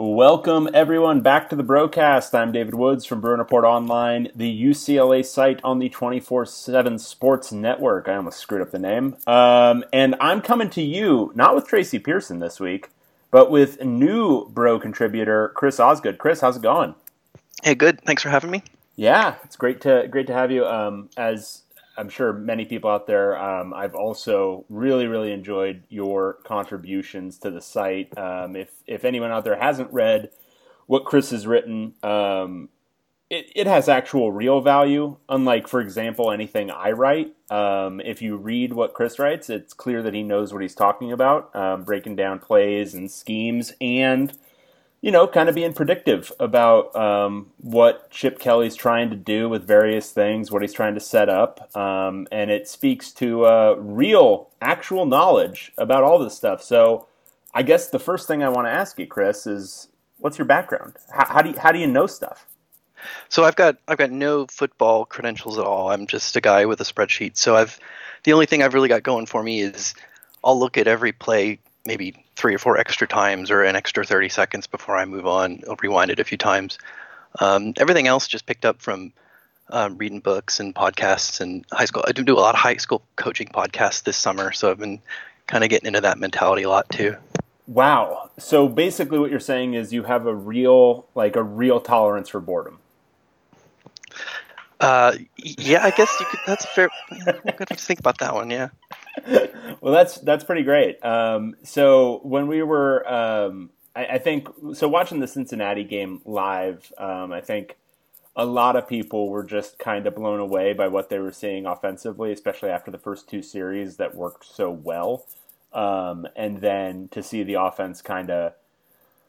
Welcome, everyone, back to the broadcast. I'm David Woods from Bruin Report Online, the UCLA site on the 24 7 Sports Network. I almost screwed up the name. Um, and I'm coming to you, not with Tracy Pearson this week, but with new bro contributor, Chris Osgood. Chris, how's it going? Hey, good. Thanks for having me. Yeah, it's great to great to have you. Um, as I'm sure many people out there, um, I've also really, really enjoyed your contributions to the site. Um, if if anyone out there hasn't read what Chris has written, um, it, it has actual real value. Unlike, for example, anything I write. Um, if you read what Chris writes, it's clear that he knows what he's talking about, um, breaking down plays and schemes and you know, kind of being predictive about um, what Chip Kelly's trying to do with various things, what he's trying to set up, um, and it speaks to uh, real, actual knowledge about all this stuff. So, I guess the first thing I want to ask you, Chris, is what's your background? How, how do you, how do you know stuff? So I've got I've got no football credentials at all. I'm just a guy with a spreadsheet. So I've the only thing I've really got going for me is I'll look at every play maybe three or four extra times or an extra 30 seconds before I move on. I'll rewind it a few times. Um, everything else just picked up from um, reading books and podcasts and high school. I do do a lot of high school coaching podcasts this summer, so I've been kind of getting into that mentality a lot too. Wow. So basically, what you're saying is you have a real, like a real tolerance for boredom. Uh, yeah, I guess you could. That's fair. I'm gonna think about that one. Yeah. well, that's that's pretty great. Um, so when we were, um, I, I, think, so watching the Cincinnati game live, um, I think a lot of people were just kind of blown away by what they were seeing offensively, especially after the first two series that worked so well, um, and then to see the offense kind of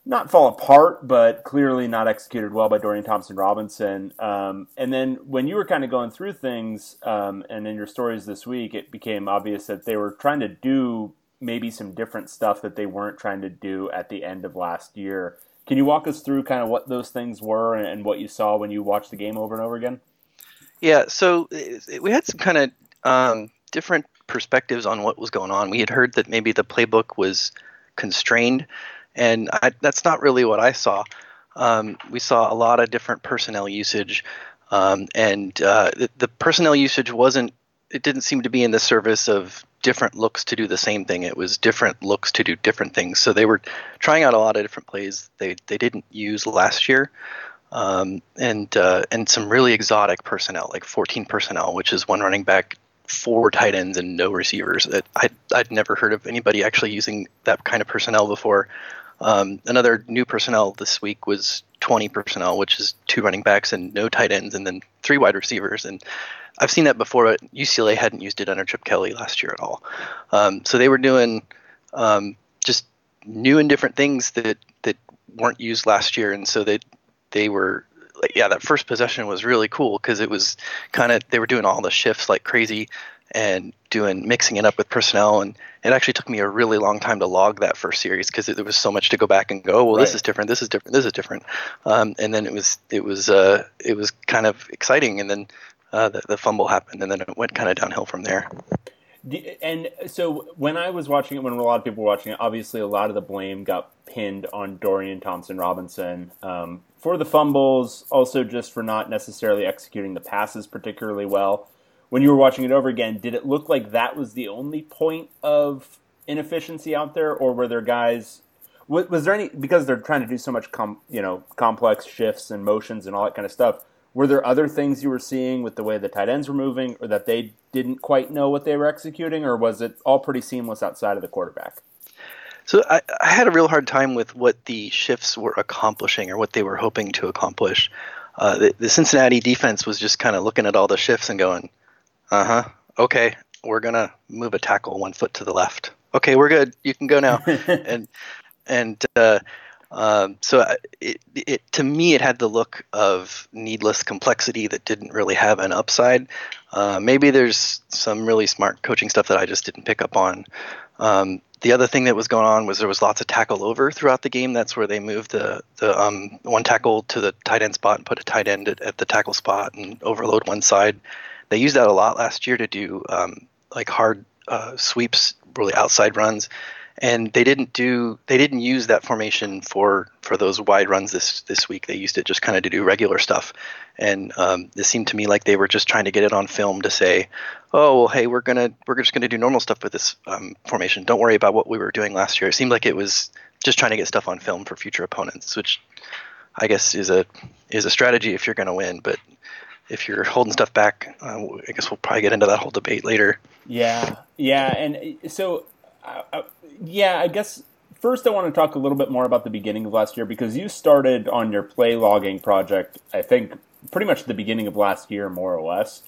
not fall apart, but clearly not executed well by Dorian Thompson Robinson. Um, and then when you were kind of going through things, um, and in your stories this week, it became obvious that they were trying to do maybe some different stuff that they weren't trying to do at the end of last year. Can you walk us through kind of what those things were and, and what you saw when you watched the game over and over again? Yeah, so we had some kind of um, different perspectives on what was going on. We had heard that maybe the playbook was constrained and I, that's not really what I saw. Um, we saw a lot of different personnel usage, um, and uh, the, the, personnel usage wasn't. It didn't seem to be in the service of different looks to do the same thing. It was different looks to do different things. So they were trying out a lot of different plays they they didn't use last year. Um, and uh, and some really exotic personnel, like 14 personnel, which is one running back, four tight ends, and no receivers. That I I'd never heard of anybody actually using that kind of personnel before. Um, another new personnel this week was 20 personnel, which is two running backs and no tight ends, and then three wide receivers. And I've seen that before, but UCLA hadn't used it under Chip Kelly last year at all. Um, so they were doing um, just new and different things that that weren't used last year, and so they they were yeah, that first possession was really cool because it was kind of they were doing all the shifts like crazy and doing mixing it up with personnel and it actually took me a really long time to log that first series because there was so much to go back and go well right. this is different this is different this is different. Um, and then it was it was uh, it was kind of exciting and then uh, the, the fumble happened and then it went kind of downhill from there. And so when I was watching it, when a lot of people were watching it, obviously a lot of the blame got pinned on Dorian Thompson Robinson um, for the fumbles, also just for not necessarily executing the passes particularly well when you were watching it over again, did it look like that was the only point of inefficiency out there, or were there guys? Was, there any because they're trying to do so much, com, you know, complex shifts and motions and all that kind of stuff? Were there other things you were seeing with the way the tight ends were moving, or that they didn't quite know what they were executing, or was it all pretty seamless outside of the quarterback? So I, I had a real hard time with what the shifts were accomplishing or what they were hoping to accomplish. Uh, the, the Cincinnati defense was just kind of looking at all the shifts and going, uh huh. Okay, we're gonna move a tackle one foot to the left. Okay, we're good. You can go now. and and uh, um, so it, it to me it had the look of needless complexity that didn't really have an upside. Uh, maybe there's some really smart coaching stuff that I just didn't pick up on. Um, the other thing that was going on was there was lots of tackle over throughout the game. That's where they moved the the um, one tackle to the tight end spot and put a tight end at, at the tackle spot and overload one side they used that a lot last year to do um, like hard uh, sweeps, really outside runs. and they didn't do they didn't use that formation for for those wide runs this this week. They used it just kind of to do regular stuff, and um, it seemed to me like they were just trying to get it on film to say, oh well, hey, we're gonna we're just gonna do normal stuff with this um, formation. Don't worry about what we were doing last year. It seemed like it was just trying to get stuff on film for future opponents, which I guess is a is a strategy if you're going to win. But if you're holding stuff back, uh, I guess we'll probably get into that whole debate later. Yeah, yeah, and uh, so uh, uh, yeah, I guess first I want to talk a little bit more about the beginning of last year because you started on your play logging project, I think, pretty much the beginning of last year, more or less.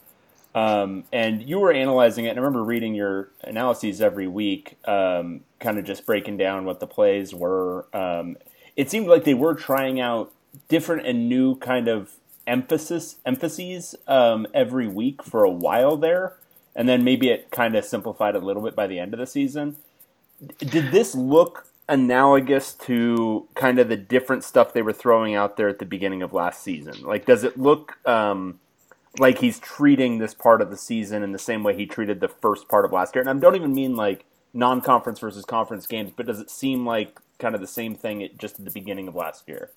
Um, and you were analyzing it. And I remember reading your analyses every week, um, kind of just breaking down what the plays were. Um, it seemed like they were trying out different and new kind of emphasis emphases um, every week for a while there, and then maybe it kind of simplified a little bit by the end of the season. Did this look analogous to kind of the different stuff they were throwing out there at the beginning of last season? Like, does it look um, like he's treating this part of the season in the same way he treated the first part of last year? And I don't even mean like non-conference versus conference games, but does it seem like kind of the same thing at, just at the beginning of last year?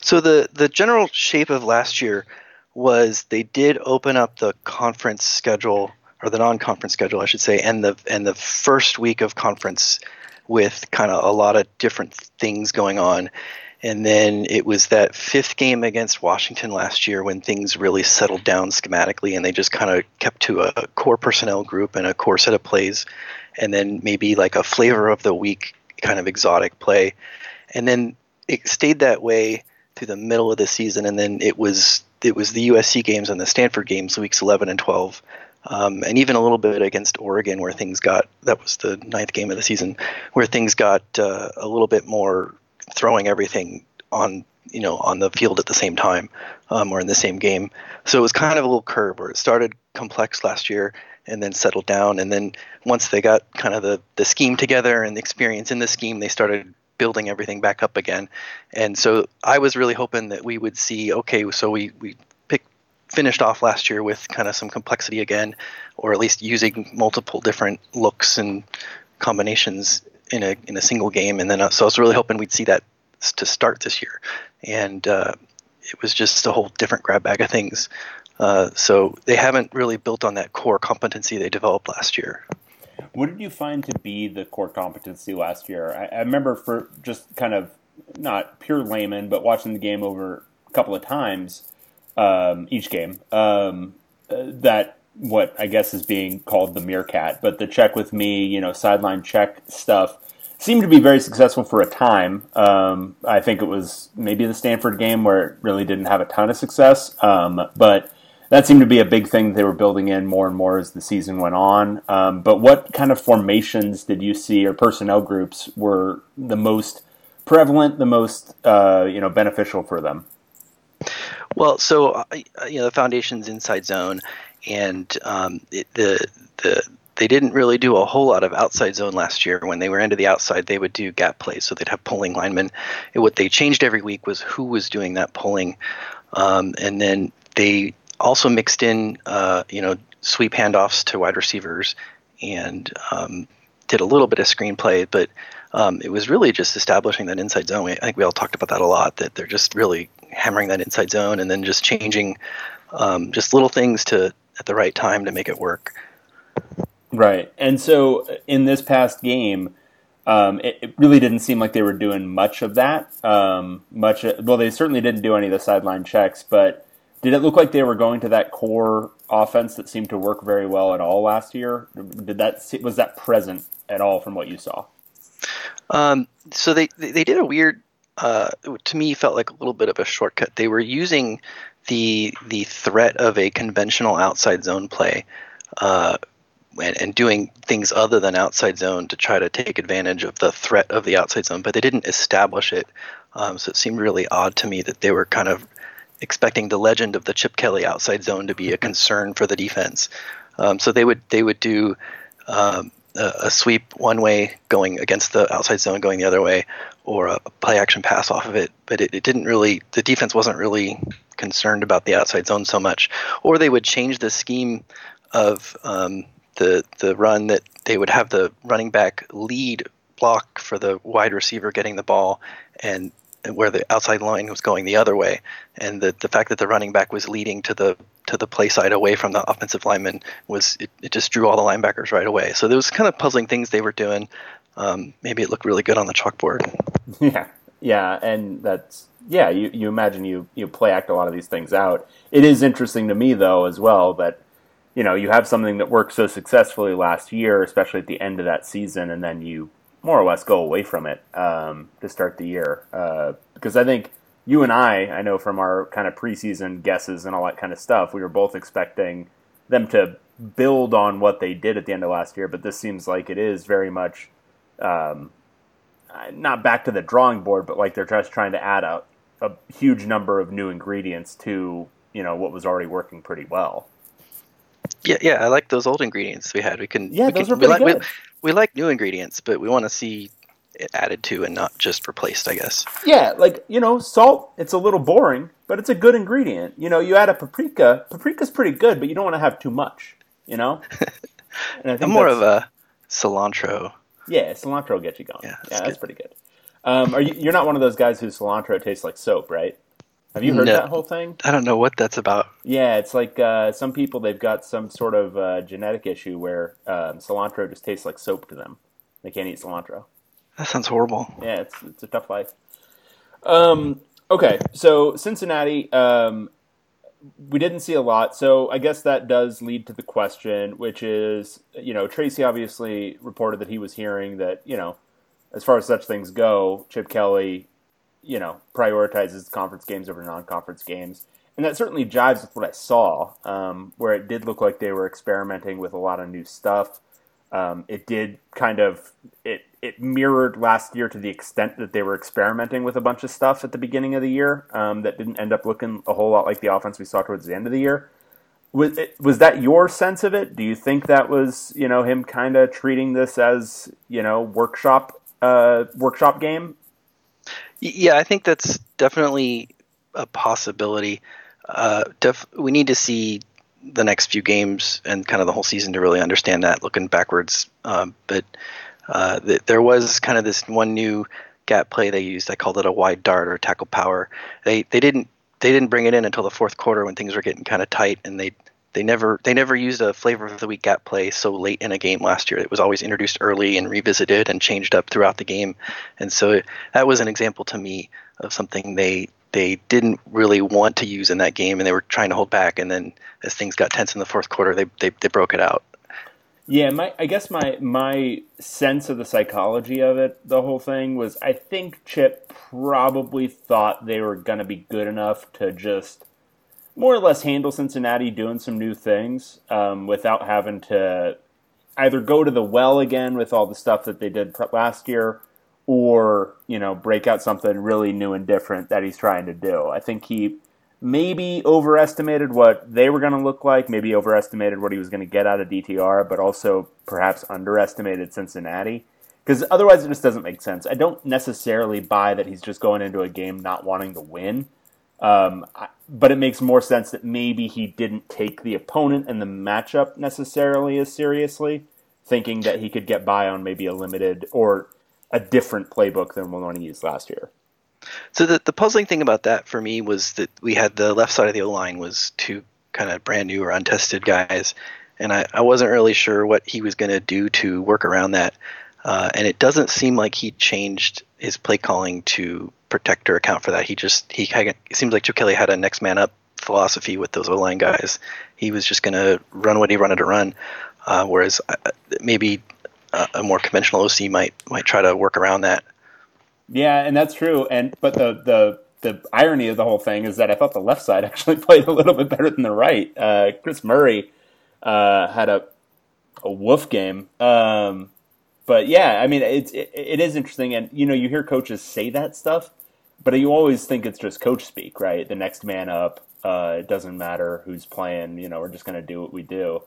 So the the general shape of last year was they did open up the conference schedule or the non-conference schedule, I should say, and the and the first week of conference with kind of a lot of different things going on. And then it was that fifth game against Washington last year when things really settled down schematically and they just kind of kept to a core personnel group and a core set of plays. And then maybe like a flavor of the week kind of exotic play. And then it stayed that way through the middle of the season. And then it was it was the USC games and the Stanford games, weeks 11 and 12. Um, and even a little bit against Oregon, where things got that was the ninth game of the season, where things got uh, a little bit more throwing everything on you know on the field at the same time um, or in the same game. So it was kind of a little curve where it started complex last year and then settled down, and then once they got kind of the the scheme together and the experience in the scheme, they started building everything back up again. And so I was really hoping that we would see okay, so we we picked finished off last year with kind of some complexity again, or at least using multiple different looks and combinations in a in a single game. And then uh, so I was really hoping we'd see that to start this year, and uh, it was just a whole different grab bag of things. Uh, so they haven't really built on that core competency they developed last year. What did you find to be the core competency last year? I, I remember for just kind of not pure layman, but watching the game over a couple of times, um, each game, um, uh, that what I guess is being called the meerkat, but the check with me, you know, sideline check stuff seemed to be very successful for a time. Um, I think it was maybe the Stanford game where it really didn't have a ton of success, um, but that seemed to be a big thing they were building in more and more as the season went on. Um, but what kind of formations did you see, or personnel groups, were the most prevalent, the most uh, you know beneficial for them? Well, so uh, you know the foundation's inside zone, and um, it, the the they didn't really do a whole lot of outside zone last year. When they were into the outside, they would do gap plays, so they'd have pulling linemen. And what they changed every week was who was doing that pulling, um, and then they also mixed in, uh, you know, sweep handoffs to wide receivers, and um, did a little bit of screenplay, but um, it was really just establishing that inside zone. I think we all talked about that a lot. That they're just really hammering that inside zone, and then just changing um, just little things to at the right time to make it work. Right. And so in this past game, um, it, it, really didn't seem like they were doing much of that. Um, much well, they certainly didn't do any of the sideline checks, but did it look like they were going to that core offense that seemed to work very well at all last year? Did that was that present at all from what you saw? Um, so they they did a weird. Uh, to me, felt like a little bit of a shortcut. They were using the the threat of a conventional outside zone play uh, and, and doing things other than outside zone to try to take advantage of the threat of the outside zone, but they didn't establish it. Um, so it seemed really odd to me that they were kind of expecting the legend of the Chip Kelly outside zone to be a concern for the defense. Um, so they would they would do um, a, a, sweep one way going against the outside zone going the other way, or a play action pass off of it. But it, it didn't really the defense wasn't really concerned about the outside zone so much. Or they would change the scheme of um, the the run that they would have the running back lead block for the wide receiver getting the ball, and, and where the outside line was going the other way, and the the fact that the running back was leading to the to the play side away from the offensive lineman was it, it just drew all the linebackers right away. So there was kind of puzzling things they were doing. Um, maybe it looked really good on the chalkboard. Yeah, yeah, and that's yeah. You you imagine you you play act a lot of these things out. It is interesting to me though as well that you know you have something that worked so successfully last year, especially at the end of that season, and then you more or less go away from it um, to start the year. Uh, because I think you and I, I know from our kind of preseason guesses and all that kind of stuff, we were both expecting them to build on what they did at the end of last year, but this seems like it is very much um, not back to the drawing board, but like they're just trying to add a, a huge number of new ingredients to you know what was already working pretty well. Yeah, yeah, I like those old ingredients we had. We can yeah, we those can, are pretty we, good. like, we, we like new ingredients, but we want to see it added to and not just replaced. I guess. Yeah, like you know, salt. It's a little boring, but it's a good ingredient. You know, you add a paprika. Paprika's pretty good, but you don't want to have too much. You know. And I think I'm more of a cilantro. Yeah, cilantro will get you going. Yeah, that's, that's yeah, that's pretty good. Um, are you? You're not one of those guys whose cilantro tastes like soap, right? Have you heard No. that whole thing? I don't know what that's about. Yeah, it's like uh, some people they've got some sort of uh, genetic issue where um, cilantro just tastes like soap to them. They can't eat cilantro. That sounds horrible. Yeah, it's it's a tough life. Um, okay, so Cincinnati, um, we didn't see a lot, so I guess that does lead to the question, which is, you know, Tracy obviously reported that he was hearing that, you know, as far as such things go, Chip Kelly, you know, prioritizes conference games over non-conference games, and that certainly jives with what I saw, um, where it did look like they were experimenting with a lot of new stuff. Um, it did kind of it it mirrored last year to the extent that they were experimenting with a bunch of stuff at the beginning of the year um, that didn't end up looking a whole lot like the offense we saw towards the end of the year. Was it, was that your sense of it? Do you think that was you know him kind of treating this as you know workshop uh, workshop game? Yeah, I think that's definitely a possibility. Uh, def- we need to see the next few games and kind of the whole season to really understand that. Looking backwards, um, but uh, th- there was kind of this one new gap play they used. I called it a wide dart or tackle power. They they didn't they didn't bring it in until the fourth quarter when things were getting kind of tight, and they they never they never used a flavor of the week gap play so late in a game last year. It was always introduced early and revisited and changed up throughout the game, and so it, that was an example to me of something they they didn't really want to use in that game, and they were trying to hold back. And then as things got tense in the fourth quarter, they they, they broke it out. Yeah, my I guess my my sense of the psychology of it, the whole thing was I think Chip probably thought they were going to be good enough to just more or less handle Cincinnati doing some new things um, without having to either go to the well again with all the stuff that they did last year or you know break out something really new and different that he's trying to do. I think he maybe overestimated what they were going to look like, maybe overestimated what he was going to get out of DTR, but also perhaps underestimated Cincinnati. Because otherwise, it just doesn't make sense. I don't necessarily buy that he's just going into a game not wanting to win. Um, but it makes more sense that maybe he didn't take the opponent and the matchup necessarily as seriously, thinking that he could get by on maybe a limited or a different playbook than he used last year. So the the puzzling thing about that for me was that we had the left side of the O line was two kind of brand new or untested guys, and I, I wasn't really sure what he was going to do to work around that. Uh, and it doesn't seem like he changed his play calling to protect or account for that. He just he it seems like Chip Kelly had a next man up philosophy with those O line guys. He was just going to run what he wanted to run, uh, whereas uh, maybe uh, a more conventional OC might might try to work around that. Yeah, and that's true. And but the the the irony of the whole thing is that I thought the left side actually played a little bit better than the right. Uh, Chris Murray uh, had a a woof game. Um, but yeah, I mean, it's it, it is interesting, and you know, you hear coaches say that stuff, but you always think it's just coach speak, right? The next man up. Uh, it doesn't matter who's playing. You know, we're just going to do what we do.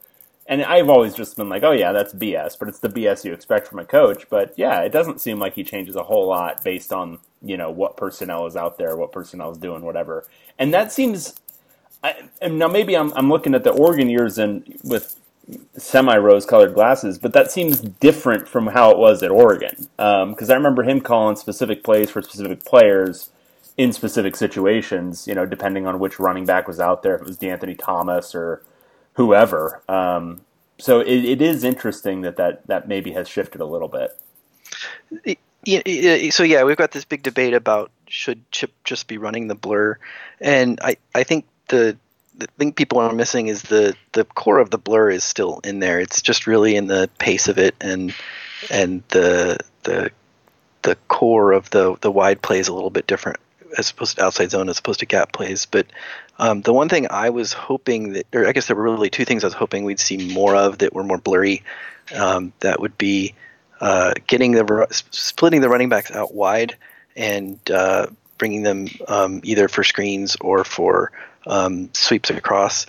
And I've always just been like, oh yeah, that's BS, but it's the BS you expect from a coach. But yeah, it doesn't seem like he changes a whole lot based on you know what personnel is out there, what personnel is doing, whatever. And that seems. I, and now maybe I'm I'm looking at the Oregon years and with semi rose colored glasses, but that seems different from how it was at Oregon. Because um, I remember him calling specific plays for specific players in specific situations, you know, depending on which running back was out there, if it was De'Anthony Thomas or whoever. Um, so it, it is interesting that, that that maybe has shifted a little bit. So yeah, we've got this big debate about should Chip just be running the blur, and I, I think the the thing people are missing is the the core of the blur is still in there. It's just really in the pace of it and and the the the core of the the wide play is a little bit different as opposed to outside zone as opposed to gap plays. But um, the one thing I was hoping that, or I guess there were really two things I was hoping we'd see more of that were more blurry. Um, that would be uh, getting the splitting the running backs out wide and uh, bringing them um, either for screens or for um, sweeps across.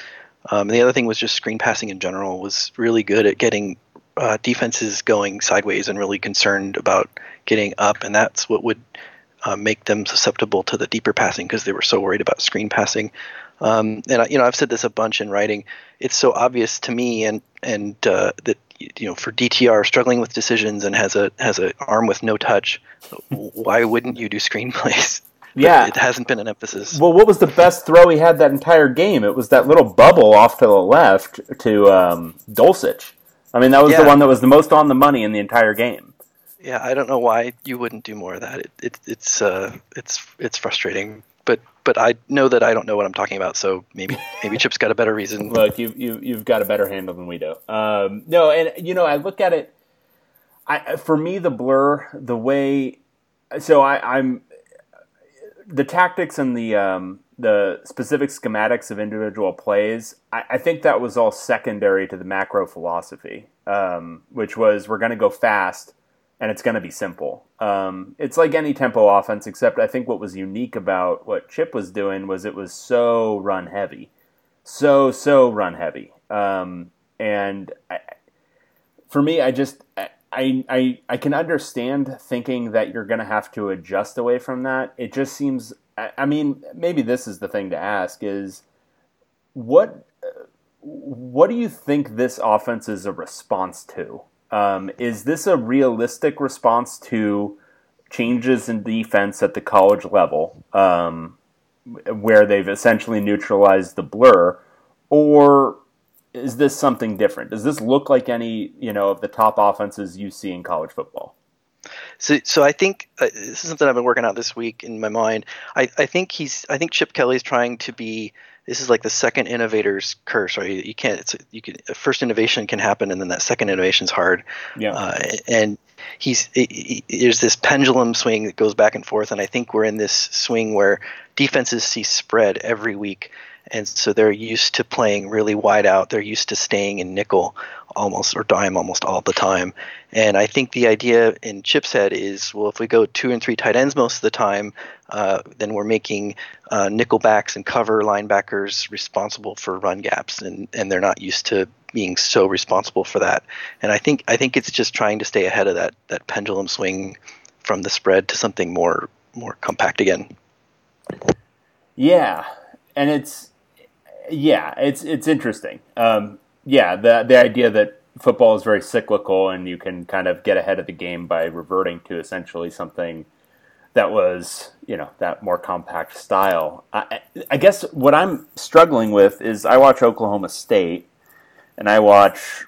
Um, the other thing was just screen passing in general was really good at getting uh, defenses going sideways and really concerned about getting up, and that's what would uh, make them susceptible to the deeper passing because they were so worried about screen passing. Um, and you know, I've said this a bunch in writing. It's so obvious to me, and and uh, that you know, for DTR struggling with decisions and has a has an arm with no touch, why wouldn't you do screenplays? Yeah, it hasn't been an emphasis. Well, what was the best throw he had that entire game? It was that little bubble off to the left to um, Dulcich. I mean, that was yeah. the one that was the most on the money in the entire game yeah, I don't know why you wouldn't do more of that. It, it it's uh, it's it's frustrating, but but I know that I don't know what I'm talking about. So maybe maybe Chip's got a better reason. Look, you you you've got a better handle than we do. Um, no, and you know I look at it. I for me the blur the way, so I, I'm the tactics and the um, the specific schematics of individual plays. I, I, think that was all secondary to the macro philosophy, um, which was we're going to go fast and it's going to be simple. Um, it's like any tempo offense, except I think what was unique about what Chip was doing was it was so run heavy, so so run heavy. Um, and I, for me, I just I, I I I can understand thinking that you're going to have to adjust away from that. It just seems. I, I mean, maybe this is the thing to ask: is what what do you think this offense is a response to? Um, is this a realistic response to changes in defense at the college level, um, where they've essentially neutralized the blur, or is this something different? Does this look like any you know of the top offenses you see in college football? So, so I think uh, this is something I've been working out this week in my mind. I, I think he's, I think Chip Kelly's trying to be this is like the second innovator's curse, right? You can't. It's you can first innovation can happen, and then that second innovation is hard. Yeah. Uh, and he's he, he, there's this pendulum swing that goes back and forth, and I think we're in this swing where defenses see spread every week, and so they're used to playing really wide out. They're used to staying in nickel almost or dime almost all the time. And I think the idea in Chip's head is, well, if we go two and three tight ends most of the time, uh, then we're making uh, nickel backs and cover linebackers responsible for run gaps, and, and they're not used to being so responsible for that. And I think I think it's just trying to stay ahead of that that pendulum swing from the spread to something more more compact again. Yeah, and it's yeah, it's it's interesting. Um, yeah, the the idea that football is very cyclical and you can kind of get ahead of the game by reverting to essentially something that was you know that more compact style. I, I guess what I'm struggling with is I watch Oklahoma State and I watch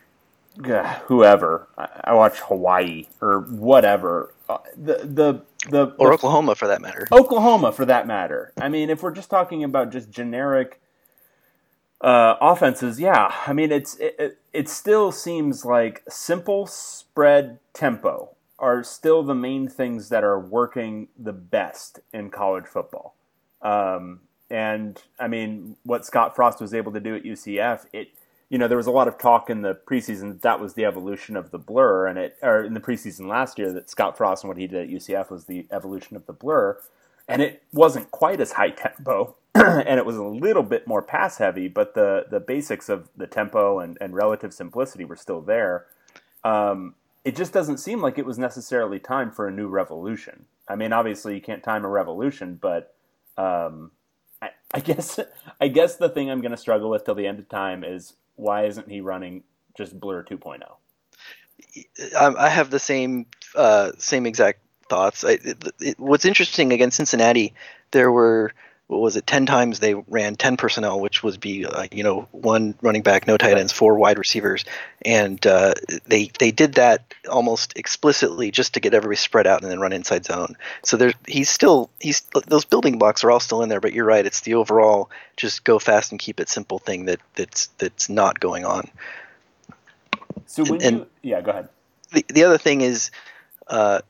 uh, whoever I watch Hawaii or whatever uh, the the the or Oklahoma for that matter. Oklahoma for that matter. I mean, if we're just talking about just generic uh, offenses, yeah, I mean it's it, it still seems like simple spread tempo are still the main things that are working the best in college football. Um, and I mean, what Scott Frost was able to do at UCF, it you know there was a lot of talk in the preseason that that was the evolution of the blur, and it or in the preseason last year that Scott Frost and what he did at UCF was the evolution of the blur, and it wasn't quite as high tempo and it was a little bit more pass heavy, but the the basics of the tempo and, and relative simplicity were still there. Um, it just doesn't seem like it was necessarily time for a new revolution. I mean, obviously you can't time a revolution, but um, I, I, guess I guess the thing I'm going to struggle with till the end of time is why isn't he running just Blur 2.0. I have the same uh, same exact thoughts. I, it, it, what's interesting against Cincinnati, there were what was it? Ten times they ran ten personnel, which would be uh, you know one running back, no tight ends, four wide receivers, and uh, they they did that almost explicitly just to get everybody spread out and then run inside zone. So there, he's still he's those building blocks are all still in there, but you're right, it's the overall just go fast and keep it simple thing that that's that's not going on. So when and, you, yeah, go ahead. The the other thing is, uh,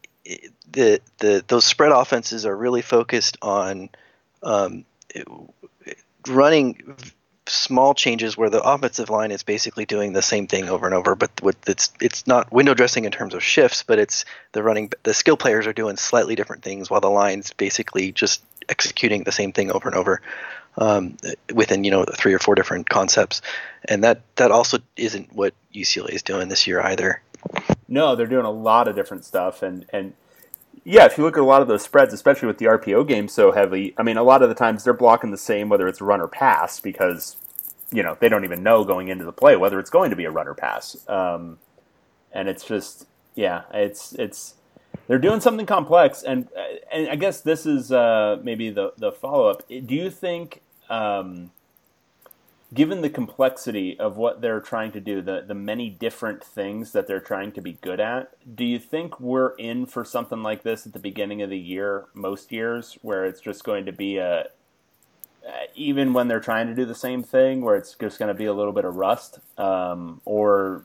the the those spread offenses are really focused on um, running small changes where the offensive line is basically doing the same thing over and over, but with it's it's not window dressing in terms of shifts, but it's the running the skill players are doing slightly different things while the lines basically just executing the same thing over and over um, within you know three or four different concepts, and that that also isn't what UCLA is doing this year either. No, they're doing a lot of different stuff, and and yeah, if you look at a lot of those spreads, especially with the RPO game so heavy, I mean, a lot of the times they're blocking the same whether it's run or pass because you know they don't even know going into the play whether it's going to be a run or pass, um, and it's just yeah, it's it's they're doing something complex, and and I guess this is uh, maybe the the follow up. Do you think? Um, given the complexity of what they're trying to do, the, the many different things that they're trying to be good at, do you think we're in for something like this at the beginning of the year, most years, where it's just going to be a, even when they're trying to do the same thing, where it's just going to be a little bit of rust? Um, or,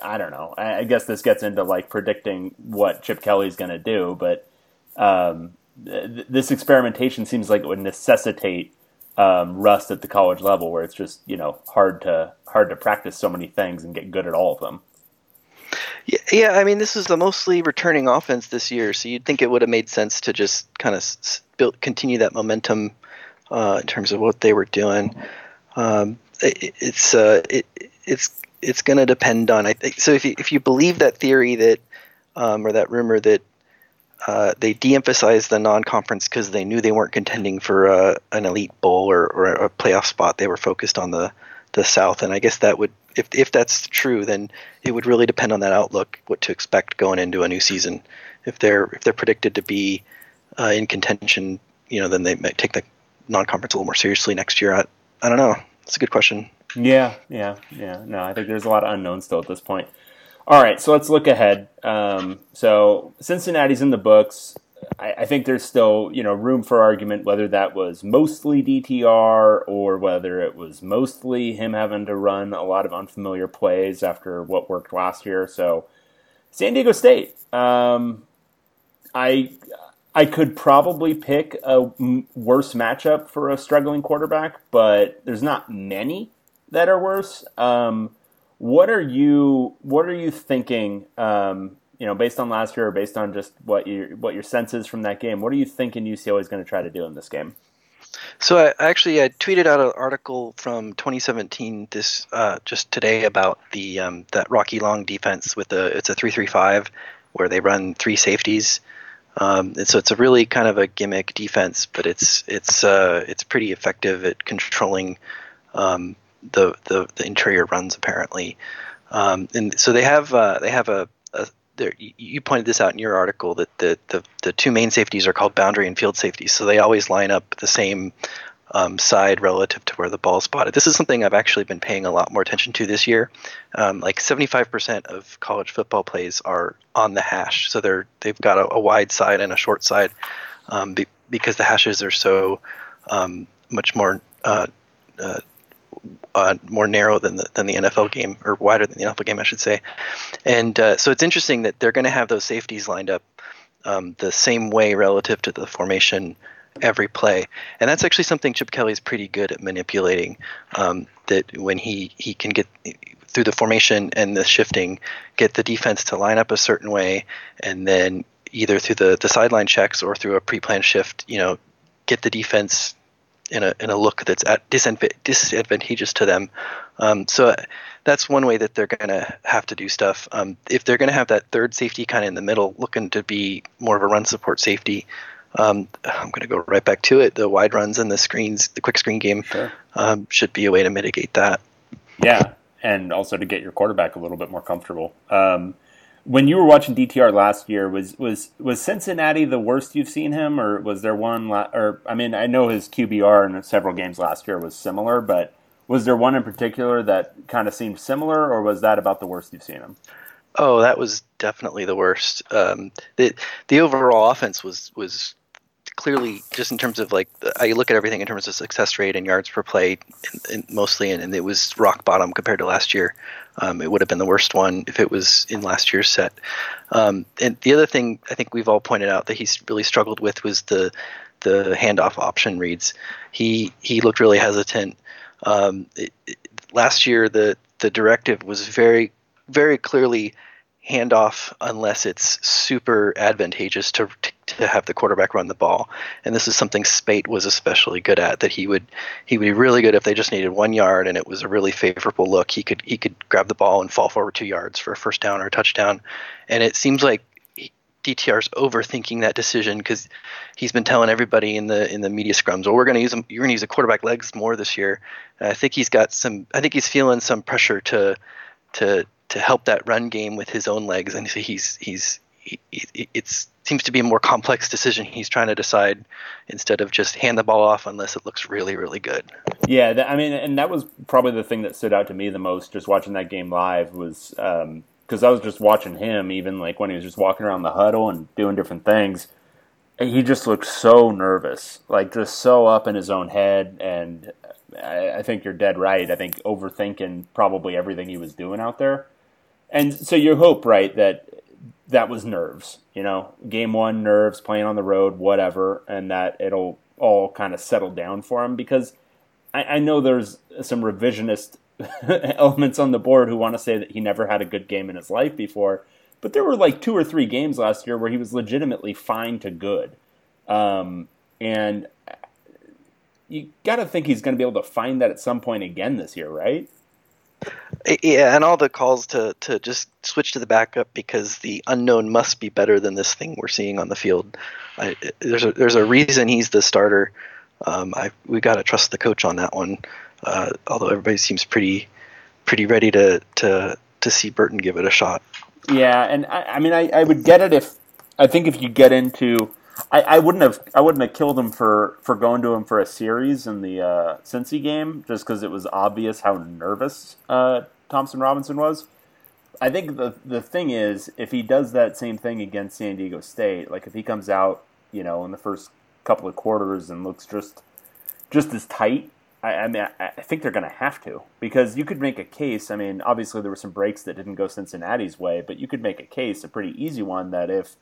I don't know. I, I, guess this gets into like predicting what Chip Kelly's going to do, but um, th- this experimentation seems like it would necessitate um, rust at the college level, where it's just you know hard to hard to practice so many things and get good at all of them. Yeah. I mean, this is the mostly returning offense this year, so you'd think it would have made sense to just kind of build, continue that momentum uh, in terms of what they were doing. Um, it, it's uh, it, it's it's going to depend on. I think so. If you if you believe that theory that um, or that rumor that uh, they de-emphasized the non-conference because they knew they weren't contending for a, an elite bowl or, or, a playoff spot. They were focused on the the South, and I guess that would, if if that's true, then it would really depend on that outlook, what to expect going into a new season. If they're if they're predicted to be uh, in contention, you know, then they might take the non-conference a little more seriously next year. I, I don't know. It's a good question. Yeah, yeah, yeah. No, I think there's a lot of unknowns still at this point. All right, so let's look ahead. Um, so Cincinnati's in the books. I, I, think there's still you know room for argument whether that was mostly DTR or whether it was mostly him having to run a lot of unfamiliar plays after what worked last year. So San Diego State. Um, I I could probably pick a worse matchup for a struggling quarterback, but there's not many that are worse. Um, what are you What are you thinking? Um, you know, based on last year, or based on just what your what your sense is from that game, what are you thinking UCLA is going to try to do in this game? So I actually I tweeted out an article from 2017 this uh, just today about the um, that Rocky Long defense with the it's a three three five where they run three safeties. Um, and so it's a really kind of a gimmick defense, but it's it's uh, it's pretty effective at controlling um, the, the, the interior runs apparently. Um, and so they have uh, they have a, a you pointed this out in your article that the, the, the two main safeties are called boundary and field safeties. So they always line up the same um, side relative to where the ball is spotted. This is something I've actually been paying a lot more attention to this year. Um, like 75% of college football plays are on the hash, so they're they've got a, a wide side and a short side um, be, because the hashes are so um, much more uh, uh, uh, more narrow than the than the NFL game, or wider than the NFL game, I should say. And uh, so it's interesting that they're going to have those safeties lined up um, the same way relative to the formation every play, and that's actually something Chip Kelly is pretty good at manipulating. Um, that when he he can get through the formation and the shifting, get the defense to line up a certain way, and then either through the, the sideline checks or through a pre-planned shift, you know, get the defense in a in a look that's at disadvantageous to them. Um, so that's one way that they're going to have to do stuff. Um, if they're going to have that third safety kind of in the middle, looking to be more of a run support safety, um, I'm going to go right back to it. The wide runs and the screens, the quick screen game, sure. Um, should be a way to mitigate that. Yeah, and also to get your quarterback a little bit more comfortable. Um, when you were watching DTR last year, was was was Cincinnati the worst you've seen him, or was there one? La- or I mean, I know his QBR in several games last year was similar, but was there one in particular that kind of seemed similar, or was that about the worst you've seen him? Oh, that was definitely the worst. Um, the the overall offense was was clearly just in terms of like I look at everything in terms of success rate and yards per play, and mostly, and, and, it was rock bottom compared to last year. Um, it would have been the worst one if it was in last year's set. Um, and the other thing I think we've all pointed out that he's really struggled with was the the handoff option reads. He he looked really hesitant. Um, it, it, last year, the the directive was very very clearly handoff unless it's super advantageous to, to, to have the quarterback run the ball. And this is something Speight was especially good at. That he would he would be really good if they just needed one yard and it was a really favorable look. He could he could grab the ball and fall forward two yards for a first down or a touchdown. And it seems like DTR's overthinking that decision because he's been telling everybody in the in the media scrums, "Well, we're going to use him. You're going to use the quarterback legs more this year." And I think he's got some. I think he's feeling some pressure to to to help that run game with his own legs, and he's he's he, it seems to be a more complex decision he's trying to decide instead of just hand the ball off unless it looks really really good. Yeah, that, I mean, and that was probably the thing that stood out to me the most just watching that game live was because um, I was just watching him even like when he was just walking around the huddle and doing different things. He just looked so nervous, like just so up in his own head, and I, I think you're dead right. I think overthinking probably everything he was doing out there and so you hope, right, that that was nerves. You know, game one nerves, playing on the road, whatever, and that it'll all kind of settle down for him because I, I know there's some revisionist elements on the board who want to say that he never had a good game in his life before, but there were like two or three games last year where he was legitimately fine to good, um, and you got to think he's going to be able to find that at some point again this year, right? Yeah, and all the calls to to just switch to the backup because the unknown must be better than this thing we're seeing on the field. I, there's a there's a reason he's the starter. Um, I we got to trust the coach on that one. Uh, although everybody seems pretty pretty ready to to to see Burton give it a shot. Yeah, and I, I mean I, I would get it if I think if you get into I, I wouldn't have I wouldn't have killed him for, for going to him for a series in the uh, Cincy game just because it was obvious how nervous uh, Thompson Robinson was. I think the the thing is if he does that same thing against San Diego State, like if he comes out, you know, in the first couple of quarters and looks just just as tight, I, I mean, I, I think they're going to have to because you could make a case. I mean, obviously there were some breaks that didn't go Cincinnati's way, but you could make a case, a pretty easy one, that if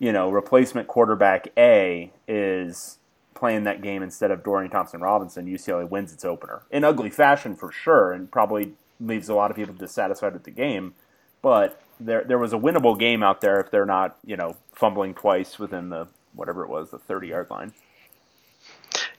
you know, replacement quarterback A is playing that game instead of Dorian Thompson Robinson, UCLA wins its opener in ugly fashion for sure, and probably leaves a lot of people dissatisfied with the game. But there, there was a winnable game out there if they're not, you know, fumbling twice within the whatever it was, the thirty yard line.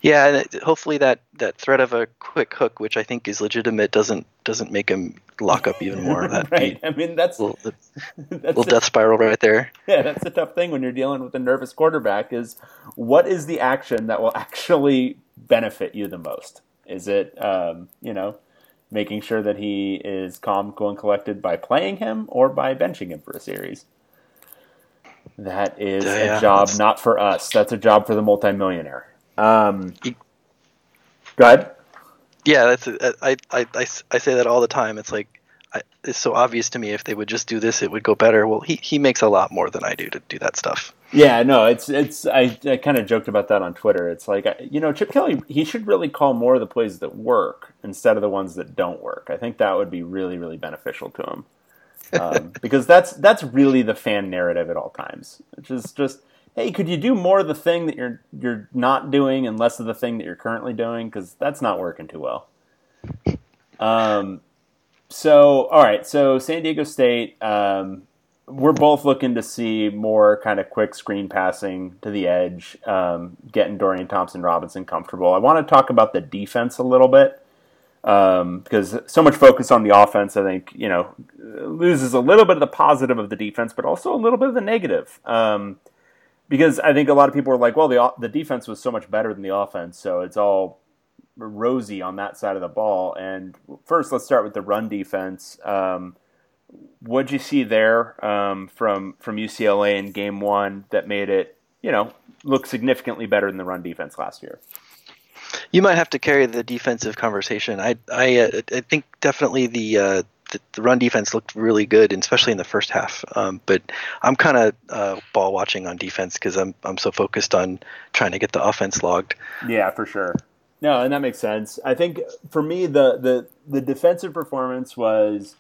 Yeah, and hopefully that, that threat of a quick hook, which I think is legitimate, doesn't doesn't make him lock up even more. That right. I mean, that's a little, that's little a, death spiral right there. Yeah, that's a tough thing when you're dealing with a nervous quarterback. Is what is the action that will actually benefit you the most? Is it, um, you know, making sure that he is calm, cool, and collected by playing him, or by benching him for a series? That is yeah, a job not for us. That's a job for the multimillionaire. Um, go ahead. Yeah, that's I, I, I, I say that all the time. It's like I, it's so obvious to me. If they would just do this, it would go better. Well, he, he makes a lot more than I do to do that stuff. Yeah, no, it's it's. I, I kind of joked about that on Twitter. It's like you know, Chip Kelly. He should really call more of the plays that work instead of the ones that don't work. I think that would be really really beneficial to him. Um, because that's that's really the fan narrative at all times, which is just hey, could you do more of the thing that you're you're not doing and less of the thing that you're currently doing? Because that's not working too well. Um, so all right, so San Diego State, um, we're both looking to see more kind of quick screen passing to the edge, um, getting Dorian Thompson Robinson comfortable. I want to talk about the defense a little bit. Um, because so much focus on the offense, I think you know loses a little bit of the positive of the defense, but also a little bit of the negative. Because I think a lot of people are like, well, the the defense was so much better than the offense, so it's all rosy on that side of the ball. And first, let's start with the run defense. Um, what'd you see there um, from from UCLA in Game One that made it, you know, look significantly better than the run defense last year? You might have to carry the defensive conversation. I I, uh, I think definitely the, uh, the, the run defense looked really good, especially in the first half. Um, but I'm kind of uh, ball watching on defense because I'm I'm so focused on trying to get the offense logged. Yeah, for sure. No, and that makes sense. I think for me, the the the defensive performance was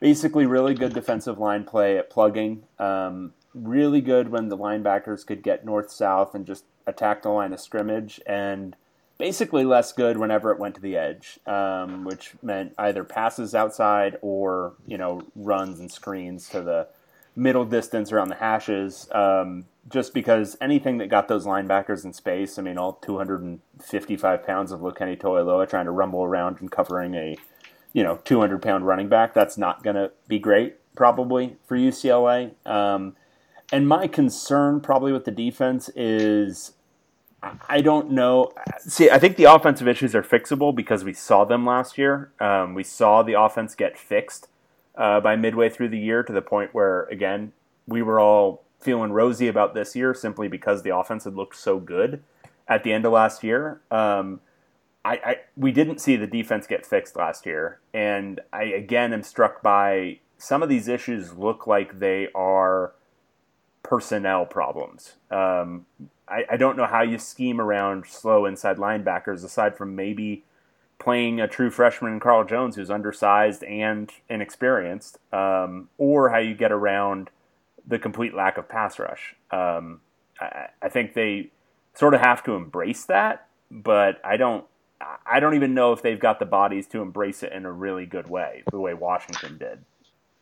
basically really good defensive line play at plugging. Um, really good when the linebackers could get north south and just attack the line of scrimmage, and basically less good whenever it went to the edge, um, which meant either passes outside or you know runs and screens to the middle distance around the hashes. Um, just because anything that got those linebackers in space, I mean, all 255 pounds of Lokeni Toailoa trying to rumble around and covering a you know 200 pound running back, that's not going to be great probably for UCLA. Um, and my concern probably with the defense is I don't know. See, I think the offensive issues are fixable because we saw them last year. Um, we saw the offense get fixed uh, by midway through the year to the point where, again, we were all feeling rosy about this year simply because the offense had looked so good at the end of last year. Um, I, I, we didn't see the defense get fixed last year, and I again am struck by some of these issues look like they are personnel problems. Um, I, I don't know how you scheme around slow inside linebackers aside from maybe playing a true freshman in Carl Jones who's undersized and inexperienced, um, or how you get around the complete lack of pass rush. Um, I, I, think they sort of have to embrace that, but I don't. I don't even know if they've got the bodies to embrace it in a really good way, the way Washington did.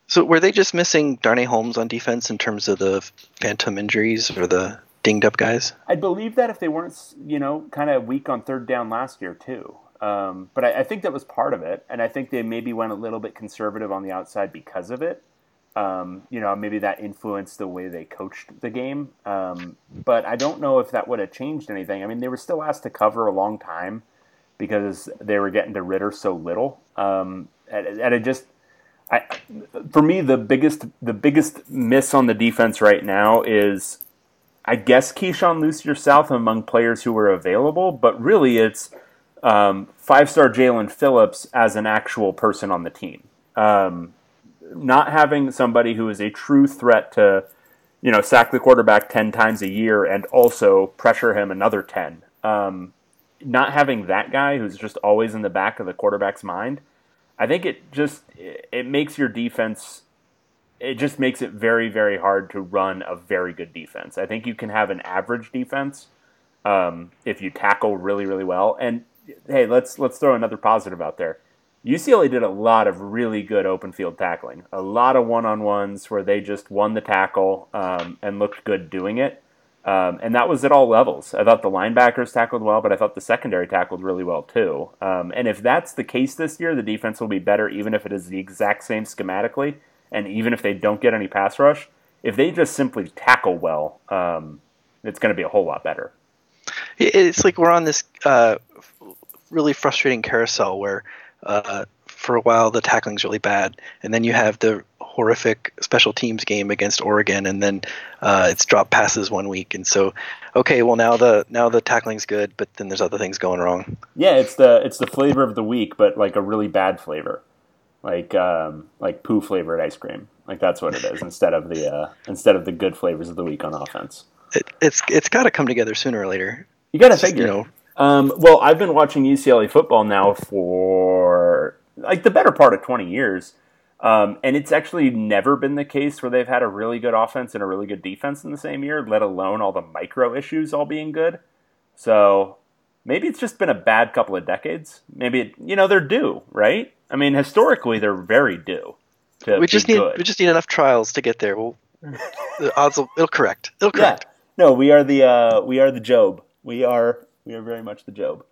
So were they just missing Darnay Holmes on defense in terms of the phantom injuries or the dinged up guys? I believe that if they weren't, you know, kind of weak on third down last year too. Um, but I, I, think that was part of it, and I think they maybe went a little bit conservative on the outside because of it. Um, you know, maybe that influenced the way they coached the game. Um, but I don't know if that would have changed anything. I mean, they were still asked to cover a long time because they were getting to Ridder so little, um, and, and it just. I, for me, the biggest the biggest miss on the defense right now is I guess Keyshawn Lucier South among players who were available, but really it's um, five star Jaelan Phillips as an actual person on the team. Um, not having somebody who is a true threat to, you know, sack the quarterback 10 times a year and also pressure him another 10. Um, not having that guy who's just always in the back of the quarterback's mind, I think it just it makes your defense it just makes it very very hard to run a very good defense. I think you can have an average defense um, if you tackle really really well. And hey, let's let's throw another positive out there. UCLA did a lot of really good open field tackling, a lot of one on ones where they just won the tackle um, and looked good doing it. Um, and that was at all levels. I thought the linebackers tackled well, but I thought the secondary tackled really well too. Um, and if that's the case this year, the defense will be better, even if it is the exact same schematically and even if they don't get any pass rush, if they just simply tackle well, um, it's going to be a whole lot better. It's like we're on this uh, really frustrating carousel where uh, for a while the tackling's really bad, and then you have the horrific special teams game against Oregon, and then uh, it's drop passes one week, and so okay, well now the now the tackling's good, but then there's other things going wrong. Yeah, it's the it's the flavor of the week, but like a really bad flavor like um, like poo flavored ice cream. Like that's what it is instead of the uh, instead of the good flavors of the week on offense. It, it's it's got to come together sooner or later. You got to figure. You know. Um, well, I've been watching UCLA football now for like the better part of twenty years, um, and it's actually never been the case where they've had a really good offense and a really good defense in the same year. Let alone all the micro issues all being good. So maybe it's just been a bad couple of decades. Maybe it, you know they're due, right? I mean, historically, they're very due. we just need good. we just need enough trials to get there. Well, the odds will it'll correct. It'll correct. Yeah. No, we are the uh, we are the Job. We are we are very much the Job.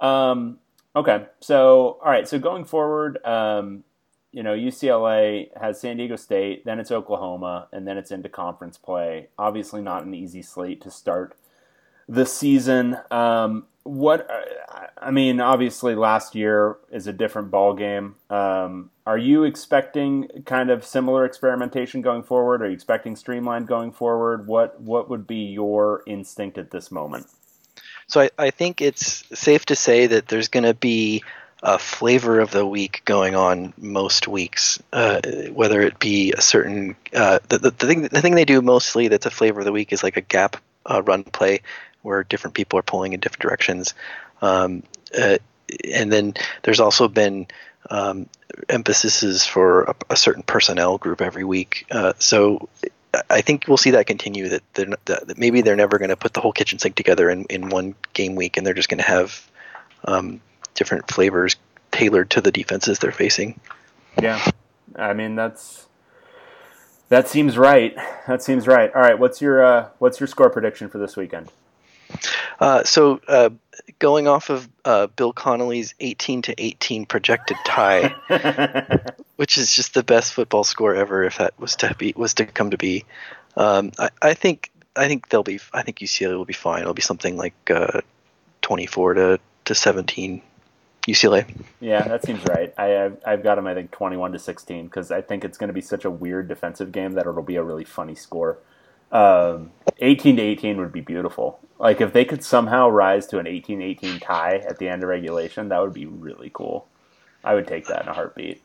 Um, okay, so all right, so going forward, um, you know, UCLA has San Diego State, then it's Oklahoma, and then it's into conference play. Obviously, not an easy slate to start the season. Um, what uh, I mean, obviously, last year is a different ball game. Um, are you expecting kind of similar experimentation going forward? Are you expecting streamlined going forward? What What would be your instinct at this moment? So I, I think it's safe to say that there's going to be a flavor of the week going on most weeks, uh, whether it be a certain uh, the, the, the, thing the thing they do mostly that's a flavor of the week is like a gap uh, run play where different people are pulling in different directions, um, uh, and then there's also been um, emphases for a, a, certain personnel group every week. Uh, so I think we'll see that continue. That, they're, that maybe they're never going to put the whole kitchen sink together in, in one game week, and they're just going to have um, different flavors tailored to the defenses they're facing. Yeah, I mean that's that seems right. That seems right. All right, what's your uh, what's your score prediction for this weekend? Uh, so, uh, going off of uh, Bill Connolly's 18 to 18 projected tie, which is just the best football score ever, if that was to be was to come to be, um, I, I, think I think they'll be. I think UCLA will be fine. It'll be something like uh, 24 to to 17 UCLA. Yeah, that seems right. I, have I've got them, I think, 21 to 16 because I think it's going to be such a weird defensive game that it'll be a really funny score. Um, 18 to 18 would be beautiful. Like, if they could somehow rise to an 18 18 tie at the end of regulation, that would be really cool. I would take that in a heartbeat.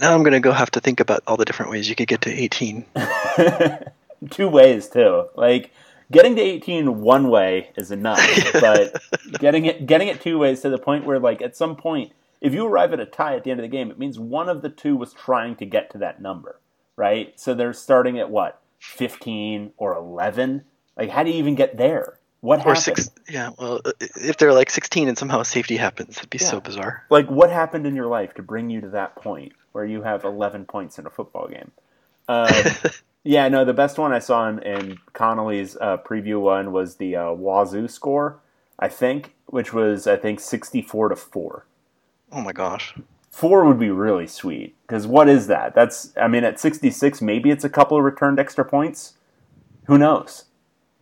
Now I'm going to go have to think about all the different ways you could get to 18. Two ways, too. Like, getting to 18 one way is enough, but getting it getting it two ways to the point where like at some point if you arrive at a tie at the end of the game, it means one of the two was trying to get to that number, right? So they're starting at what, 15 or 11? Like how do you even get there? What or happened? Six, yeah, well, if they're like 16 and somehow safety happens, it'd be yeah. so bizarre. Like what happened in your life to bring you to that point where you have 11 points in a football game? Um, Yeah, no, the best one I saw in, in Connolly's uh, preview one was the uh, Wazoo score, I think, which was I think sixty-four to four. Oh my gosh. Four would be really sweet because what is that? That's I mean at sixty-six, maybe it's a couple of returned extra points. Who knows?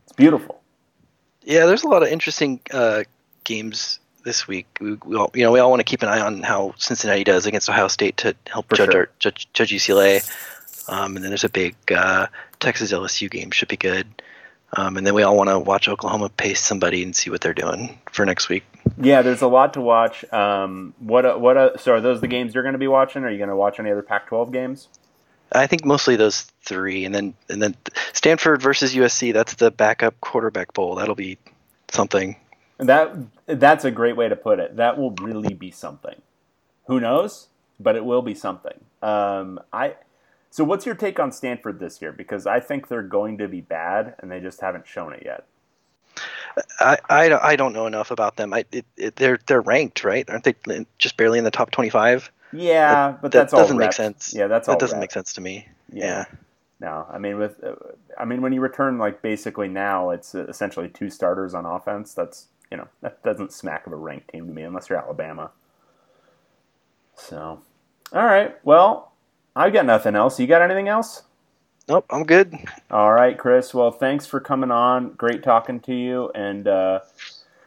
It's beautiful. Yeah, there's a lot of interesting uh, games this week. We, we, all, you know, we all want to keep an eye on how Cincinnati does against Ohio State to help judge, sure. our, judge, judge UCLA. Um, and then there's a big uh, Texas LSU game, should be good. Um, and then we all want to watch Oklahoma pace somebody and see what they're doing for next week. Yeah, there's a lot to watch. Um, what uh, what uh, so are those the games you're going to be watching? Are you going to watch any other Pac-12 games? I think mostly those three, and then and then Stanford versus USC. That's the backup quarterback bowl. That'll be something. That that's a great way to put it. That will really be something. Who knows? But it will be something. Um, I so, what's your take on Stanford this year? Because I think they're going to be bad, and they just haven't shown it yet. I, I, I don't know enough about them. I, it, it, they're they're ranked, right? Aren't they just barely in the top twenty five? Yeah, but that, doesn't make sense. Yeah, that's that doesn't make sense to me. Yeah. yeah. No, I mean with, uh, I mean when you return like basically now, it's essentially two starters on offense. That's you know that doesn't smack of a ranked team to me unless you're Alabama. So, all right, well, I've got nothing else. You got anything else? Nope, I'm good. All right, Chris. Well, thanks for coming on. Great talking to you. And uh,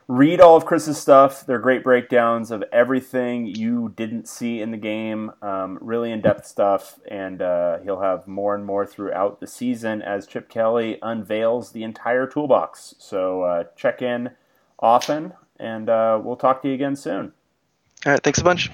read all of Chris's stuff. They're great breakdowns of everything you didn't see in the game. Um, really in depth stuff. And uh, he'll have more and more throughout the season as Chip Kelly unveils the entire toolbox. So uh, check in often, and uh, we'll talk to you again soon. All right. Thanks a bunch.